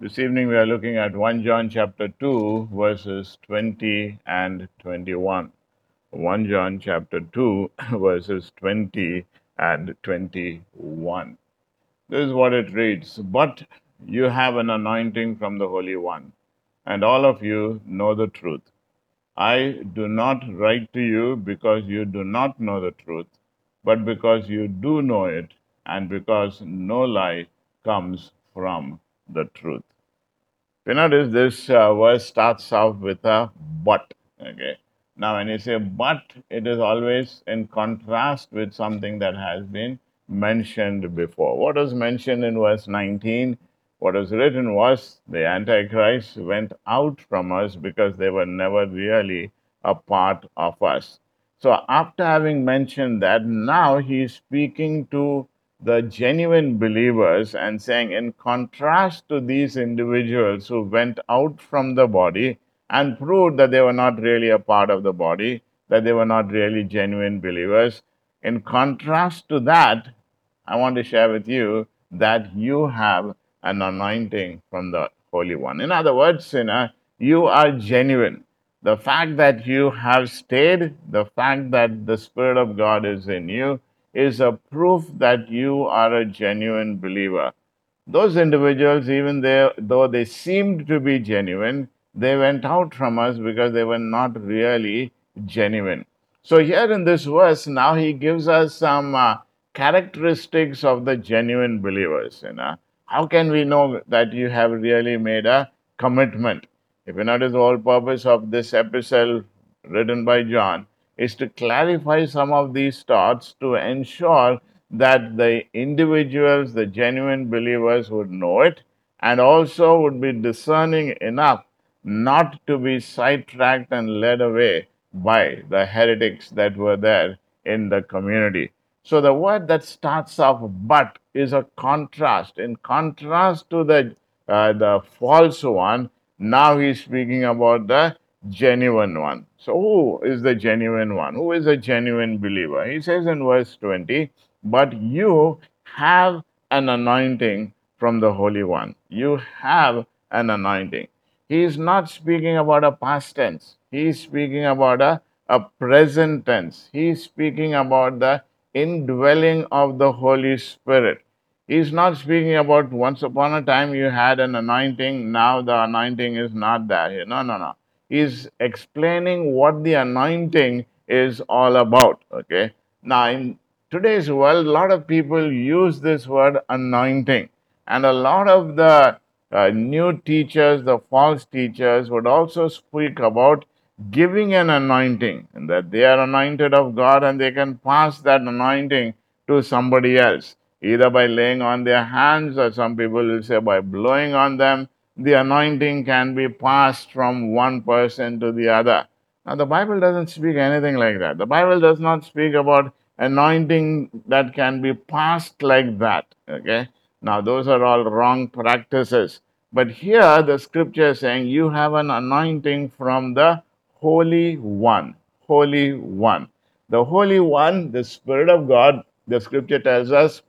This evening we are looking at 1 John chapter 2, verses 20 and 21. 1 John chapter 2, verses 20 and 21. This is what it reads But you have an anointing from the Holy One, and all of you know the truth. I do not write to you because you do not know the truth, but because you do know it, and because no lie comes from the truth. You notice this uh, verse starts off with a but. Okay. Now, when you say but, it is always in contrast with something that has been mentioned before. What was mentioned in verse 19? What was written was the Antichrist went out from us because they were never really a part of us. So, after having mentioned that, now he is speaking to the genuine believers and saying, in contrast to these individuals who went out from the body and proved that they were not really a part of the body, that they were not really genuine believers, in contrast to that, I want to share with you that you have an anointing from the Holy One. In other words, sinner, you are genuine. The fact that you have stayed, the fact that the Spirit of God is in you, is a proof that you are a genuine believer. Those individuals, even they, though they seemed to be genuine, they went out from us because they were not really genuine. So, here in this verse, now he gives us some uh, characteristics of the genuine believers. You know, how can we know that you have really made a commitment? If you notice, the whole purpose of this epistle written by John is to clarify some of these thoughts to ensure that the individuals, the genuine believers, would know it and also would be discerning enough not to be sidetracked and led away by the heretics that were there in the community. So the word that starts off but is a contrast. In contrast to the uh, the false one, now he's speaking about the genuine one. So, who is the genuine one? Who is a genuine believer? He says in verse 20, But you have an anointing from the Holy One. You have an anointing. He is not speaking about a past tense, he is speaking about a, a present tense. He is speaking about the indwelling of the Holy Spirit. He's not speaking about once upon a time you had an anointing, now the anointing is not there. No, no, no is explaining what the anointing is all about. Okay. Now, in today's world, a lot of people use this word anointing, and a lot of the uh, new teachers, the false teachers, would also speak about giving an anointing, and that they are anointed of God and they can pass that anointing to somebody else, either by laying on their hands, or some people will say by blowing on them, the anointing can be passed from one person to the other. Now, the Bible doesn't speak anything like that. The Bible does not speak about anointing that can be passed like that. Okay? Now, those are all wrong practices. But here, the scripture is saying you have an anointing from the Holy One. Holy One. The Holy One, the Spirit of God, the scripture tells us,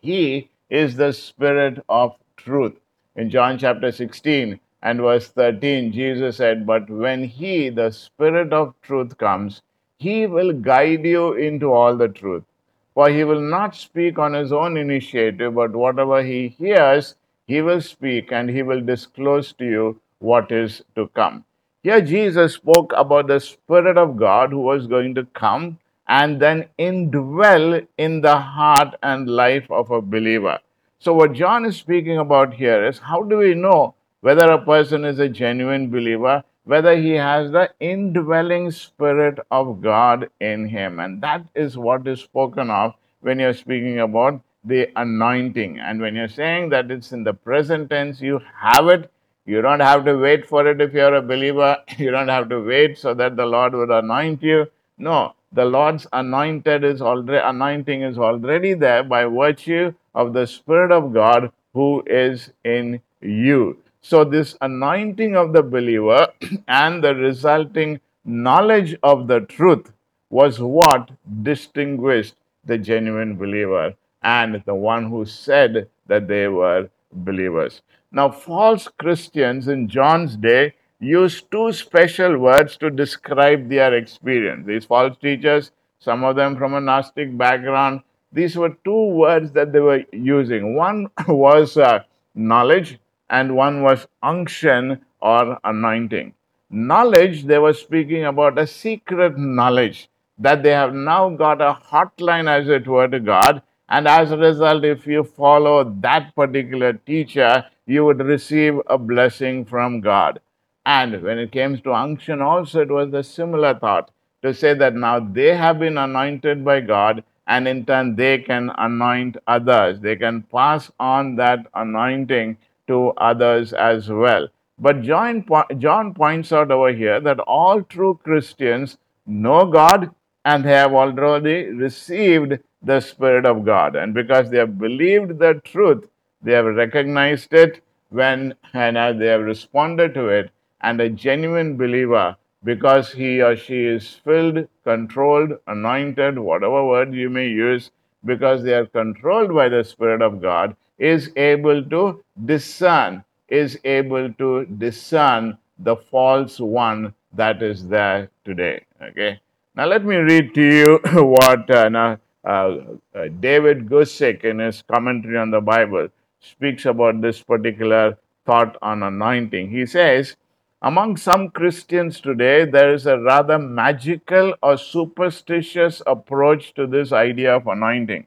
He is the Spirit of truth. In John chapter 16 and verse 13, Jesus said, But when He, the Spirit of truth, comes, He will guide you into all the truth. For He will not speak on His own initiative, but whatever He hears, He will speak and He will disclose to you what is to come. Here, Jesus spoke about the Spirit of God who was going to come and then indwell in the heart and life of a believer. So, what John is speaking about here is how do we know whether a person is a genuine believer, whether he has the indwelling spirit of God in him? And that is what is spoken of when you're speaking about the anointing. And when you're saying that it's in the present tense, you have it. You don't have to wait for it if you're a believer. You don't have to wait so that the Lord would anoint you. No, the Lord's anointed is already anointing is already there by virtue of the Spirit of God who is in you. So this anointing of the believer and the resulting knowledge of the truth was what distinguished the genuine believer and the one who said that they were believers. Now, false Christians in John's day used two special words to describe their experience. These false teachers, some of them from a Gnostic background, these were two words that they were using. One was uh, knowledge, and one was unction or anointing. Knowledge, they were speaking about a secret knowledge that they have now got a hotline, as it were, to God. And as a result, if you follow that particular teacher, you would receive a blessing from God. And when it came to unction, also it was a similar thought to say that now they have been anointed by God, and in turn they can anoint others. They can pass on that anointing to others as well. But John, John points out over here that all true Christians know God and they have already received the Spirit of God. And because they have believed the truth, they have recognized it when and they have responded to it. And a genuine believer, because he or she is filled, controlled, anointed, whatever word you may use, because they are controlled by the Spirit of God, is able to discern, is able to discern the false one that is there today. Okay. Now let me read to you what uh, now, uh, uh, David Guzik in his commentary on the Bible speaks about this particular thought on anointing. He says, among some Christians today, there is a rather magical or superstitious approach to this idea of anointing.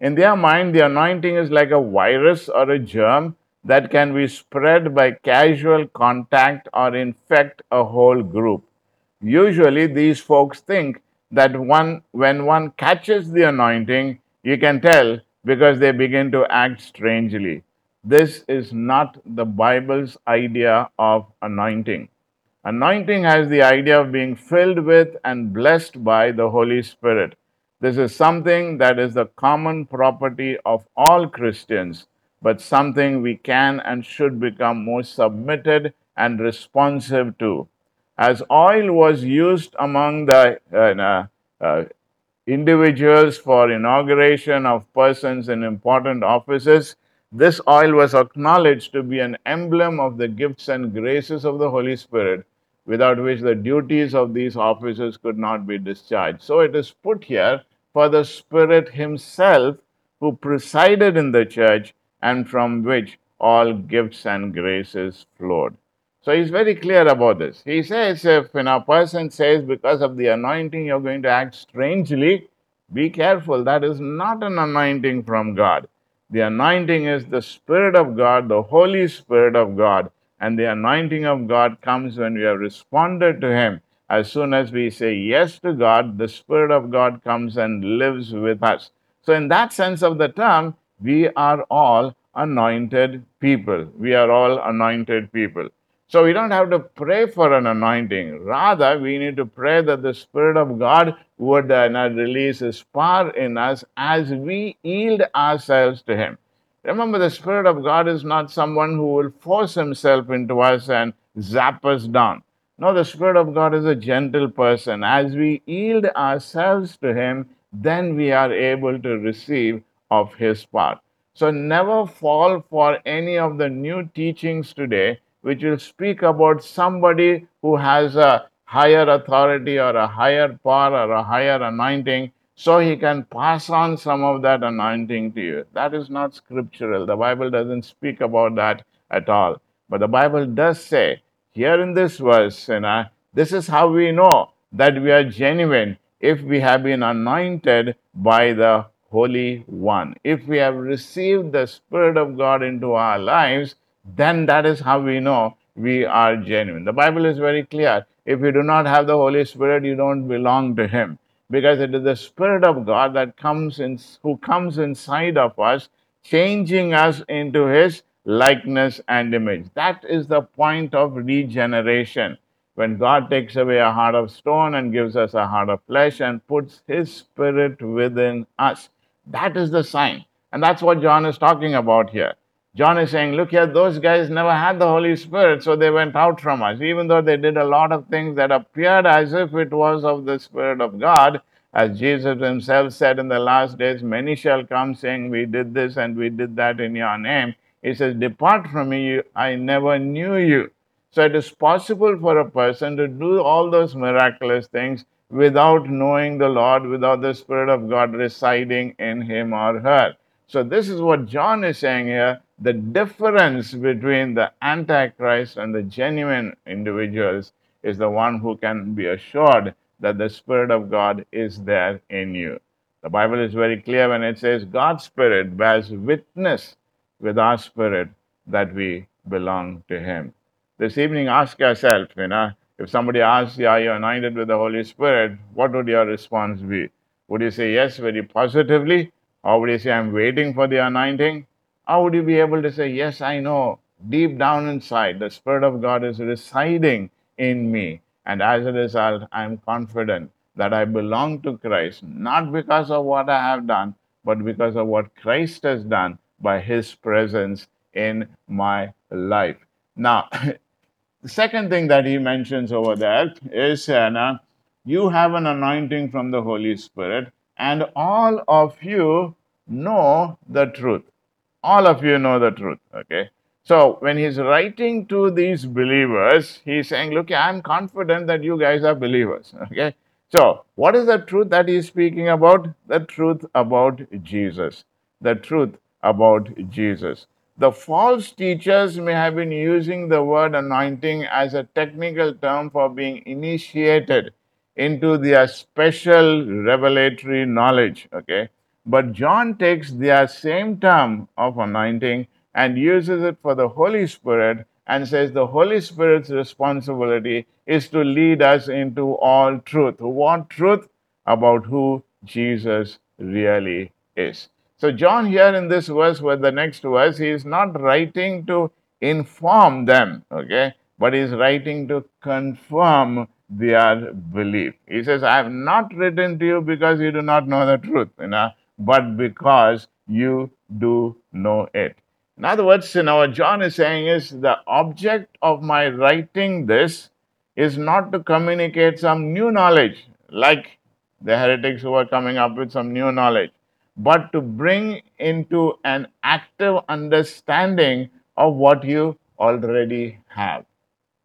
In their mind, the anointing is like a virus or a germ that can be spread by casual contact or infect a whole group. Usually, these folks think that one, when one catches the anointing, you can tell because they begin to act strangely. This is not the Bible's idea of anointing. Anointing has the idea of being filled with and blessed by the Holy Spirit. This is something that is the common property of all Christians, but something we can and should become more submitted and responsive to. As oil was used among the uh, uh, individuals for inauguration of persons in important offices, this oil was acknowledged to be an emblem of the gifts and graces of the Holy Spirit without which the duties of these offices could not be discharged. So it is put here for the Spirit Himself who presided in the church and from which all gifts and graces flowed. So he's very clear about this. He says if when a person says because of the anointing you're going to act strangely, be careful. That is not an anointing from God. The anointing is the Spirit of God, the Holy Spirit of God, and the anointing of God comes when we have responded to Him. As soon as we say yes to God, the Spirit of God comes and lives with us. So, in that sense of the term, we are all anointed people. We are all anointed people. So, we don't have to pray for an anointing. Rather, we need to pray that the Spirit of God would uh, release His power in us as we yield ourselves to Him. Remember, the Spirit of God is not someone who will force himself into us and zap us down. No, the Spirit of God is a gentle person. As we yield ourselves to Him, then we are able to receive of His power. So never fall for any of the new teachings today, which will speak about somebody who has a higher authority or a higher power or a higher anointing so he can pass on some of that anointing to you. That is not scriptural. The Bible doesn't speak about that at all. But the Bible does say here in this verse, you know, this is how we know that we are genuine if we have been anointed by the Holy One. If we have received the Spirit of God into our lives, then that is how we know we are genuine. The Bible is very clear. If you do not have the Holy Spirit, you don't belong to Him because it is the Spirit of God that comes in, who comes inside of us, changing us into His likeness and image. That is the point of regeneration. When God takes away a heart of stone and gives us a heart of flesh and puts His Spirit within us. That is the sign. And that's what John is talking about here. John is saying, Look here, those guys never had the Holy Spirit, so they went out from us. Even though they did a lot of things that appeared as if it was of the Spirit of God, as Jesus himself said in the last days, many shall come saying, We did this and we did that in your name. He says, Depart from me, I never knew you. So it is possible for a person to do all those miraculous things without knowing the Lord, without the Spirit of God residing in him or her. So, this is what John is saying here the difference between the Antichrist and the genuine individuals is the one who can be assured that the Spirit of God is there in you. The Bible is very clear when it says God's Spirit bears witness with our spirit that we belong to Him. This evening, ask yourself, you know, if somebody asks you, Are you anointed with the Holy Spirit? What would your response be? Would you say yes very positively? Or would you say, I'm waiting for the anointing? How would you be able to say, Yes, I know, deep down inside, the Spirit of God is residing in me. And as a result, I'm confident that I belong to Christ, not because of what I have done, but because of what Christ has done by His presence in my life. Now, the second thing that he mentions over there is uh, you have an anointing from the Holy Spirit, and all of you know the truth. All of you know the truth, okay? So when he's writing to these believers, he's saying, Look, I'm confident that you guys are believers, okay? So, what is the truth that he's speaking about? The truth about Jesus. The truth about Jesus. The false teachers may have been using the word anointing as a technical term for being initiated into their special revelatory knowledge. Okay. But John takes their same term of anointing and uses it for the Holy Spirit and says the Holy Spirit's responsibility is to lead us into all truth. What truth? About who Jesus really is. So, John, here in this verse, with the next verse, he is not writing to inform them, okay, but he is writing to confirm their belief. He says, I have not written to you because you do not know the truth, you know, but because you do know it. In other words, you what John is saying is the object of my writing this is not to communicate some new knowledge, like the heretics who are coming up with some new knowledge, but to bring into an active understanding of what you already have.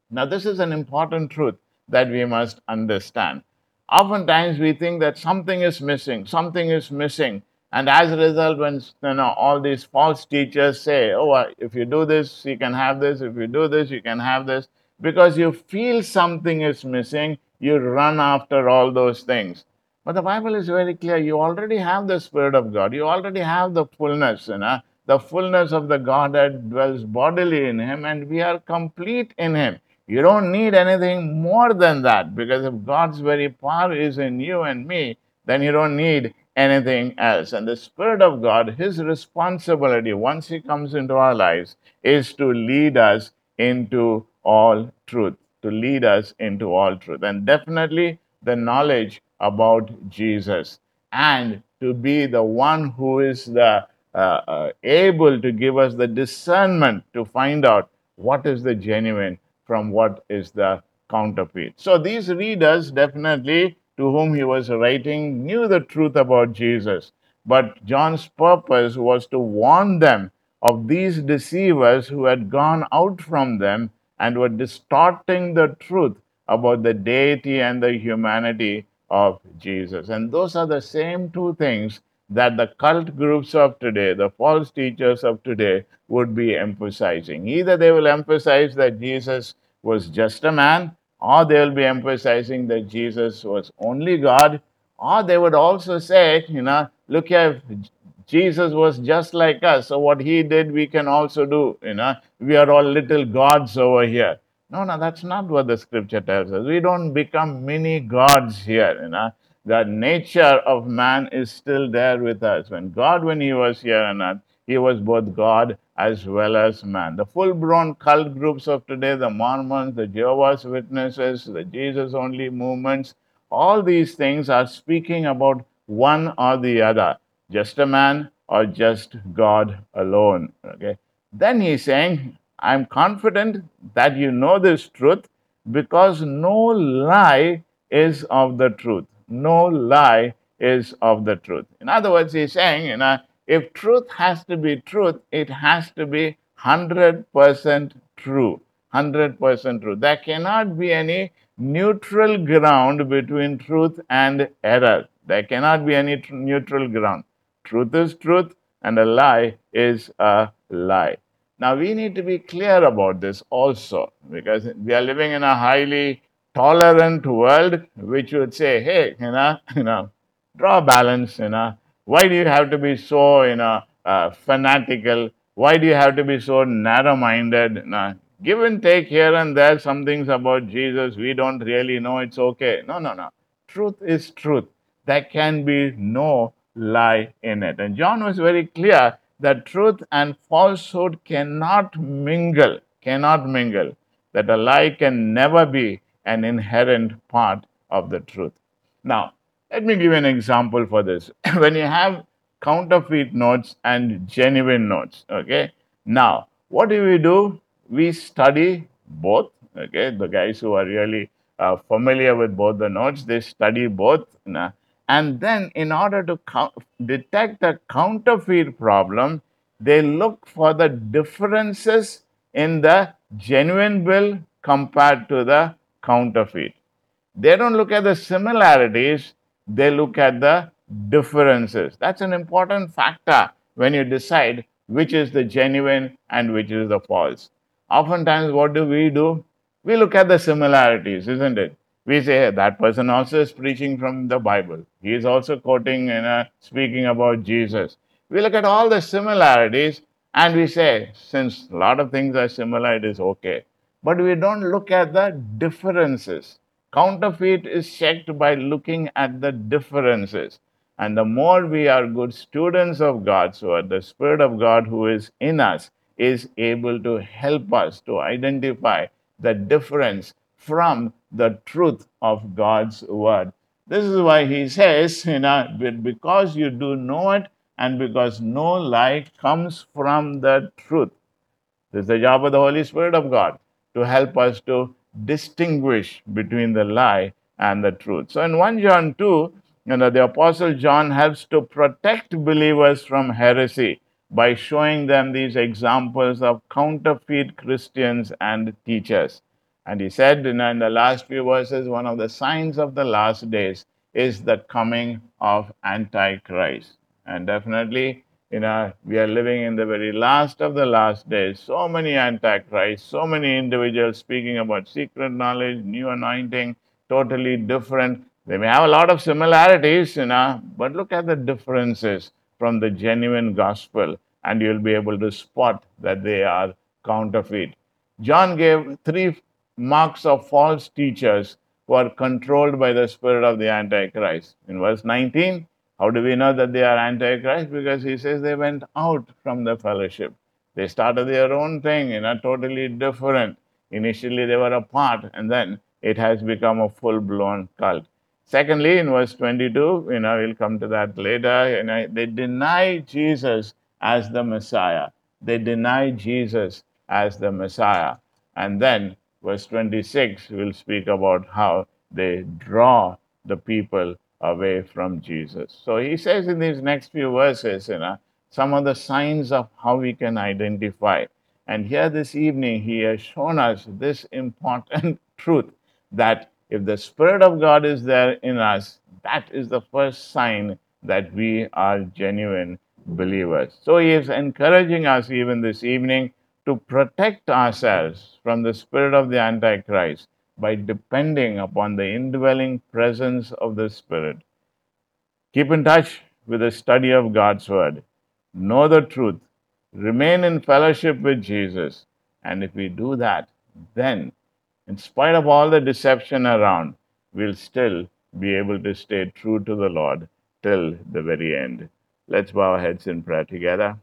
Now, this is an important truth that we must understand. Oftentimes, we think that something is missing, something is missing, and as a result, when you know all these false teachers say, "Oh, if you do this, you can have this. If you do this, you can have this," because you feel something is missing, you run after all those things. But the Bible is very clear. You already have the Spirit of God. You already have the fullness, you know. The fullness of the Godhead dwells bodily in Him, and we are complete in Him. You don't need anything more than that because if God's very power is in you and me, then you don't need anything else. And the Spirit of God, His responsibility, once He comes into our lives, is to lead us into all truth, to lead us into all truth. And definitely the knowledge about Jesus and to be the one who is the uh, uh, able to give us the discernment to find out what is the genuine from what is the counterfeit. So these readers definitely to whom he was writing knew the truth about Jesus. But John's purpose was to warn them of these deceivers who had gone out from them and were distorting the truth about the deity and the humanity of Jesus. And those are the same two things that the cult groups of today, the false teachers of today, would be emphasizing. Either they will emphasize that Jesus was just a man, or they will be emphasizing that Jesus was only God, or they would also say, you know, look Jesus was just like us, so what he did, we can also do, you know, we are all little gods over here. No, no, that's not what the scripture tells us. We don't become mini gods here, you know. The nature of man is still there with us. When God, when he was here on earth, he was both God as well as man. The full blown cult groups of today, the Mormons, the Jehovah's Witnesses, the Jesus only movements, all these things are speaking about one or the other, just a man or just God alone. Okay. Then he's saying, I'm confident that you know this truth because no lie is of the truth. No lie is of the truth. In other words, he's saying, you know, if truth has to be truth, it has to be 100% true. 100% true. There cannot be any neutral ground between truth and error. There cannot be any tr- neutral ground. Truth is truth, and a lie is a lie. Now, we need to be clear about this also because we are living in a highly tolerant world which would say, hey, you know, you know, draw balance, you know. Why do you have to be so, you know, uh, fanatical? Why do you have to be so narrow minded? You know? Give and take here and there some things about Jesus we don't really know, it's okay. No, no, no. Truth is truth. There can be no lie in it. And John was very clear that truth and falsehood cannot mingle, cannot mingle, that a lie can never be an inherent part of the truth. Now, let me give an example for this. when you have counterfeit notes and genuine notes, okay? Now, what do we do? We study both, okay? The guys who are really uh, familiar with both the notes, they study both. You? And then, in order to co- detect the counterfeit problem, they look for the differences in the genuine bill compared to the counterfeit. They don't look at the similarities, they look at the differences. That's an important factor when you decide which is the genuine and which is the false. Oftentimes, what do we do? We look at the similarities, isn't it? We say hey, that person also is preaching from the Bible. He is also quoting and uh, speaking about Jesus. We look at all the similarities and we say, since a lot of things are similar, it is okay. But we don't look at the differences. Counterfeit is checked by looking at the differences. And the more we are good students of God's word, the Spirit of God who is in us is able to help us to identify the difference from the truth of God's word. This is why he says, you know, because you do know it and because no lie comes from the truth. This is the job of the Holy Spirit of God to help us to distinguish between the lie and the truth. So in 1 John 2, you know, the Apostle John helps to protect believers from heresy by showing them these examples of counterfeit Christians and teachers. And he said you know, in the last few verses, one of the signs of the last days is the coming of Antichrist. And definitely, you know, we are living in the very last of the last days. So many Antichrists, so many individuals speaking about secret knowledge, new anointing, totally different they may have a lot of similarities, you know, but look at the differences from the genuine gospel, and you'll be able to spot that they are counterfeit. John gave three marks of false teachers who are controlled by the spirit of the Antichrist. In verse 19, how do we know that they are Antichrist? Because he says they went out from the fellowship. They started their own thing, you know, totally different. Initially, they were apart, and then it has become a full blown cult. Secondly, in verse 22, you know, we'll come to that later, you know, they deny Jesus as the Messiah. They deny Jesus as the Messiah. And then, verse 26, we'll speak about how they draw the people away from Jesus. So he says in these next few verses, you know, some of the signs of how we can identify. And here this evening, he has shown us this important truth that if the Spirit of God is there in us, that is the first sign that we are genuine believers. So he is encouraging us even this evening to protect ourselves from the spirit of the Antichrist by depending upon the indwelling presence of the Spirit. Keep in touch with the study of God's Word. Know the truth. Remain in fellowship with Jesus. And if we do that, then in spite of all the deception around, we'll still be able to stay true to the Lord till the very end. Let's bow our heads in prayer together.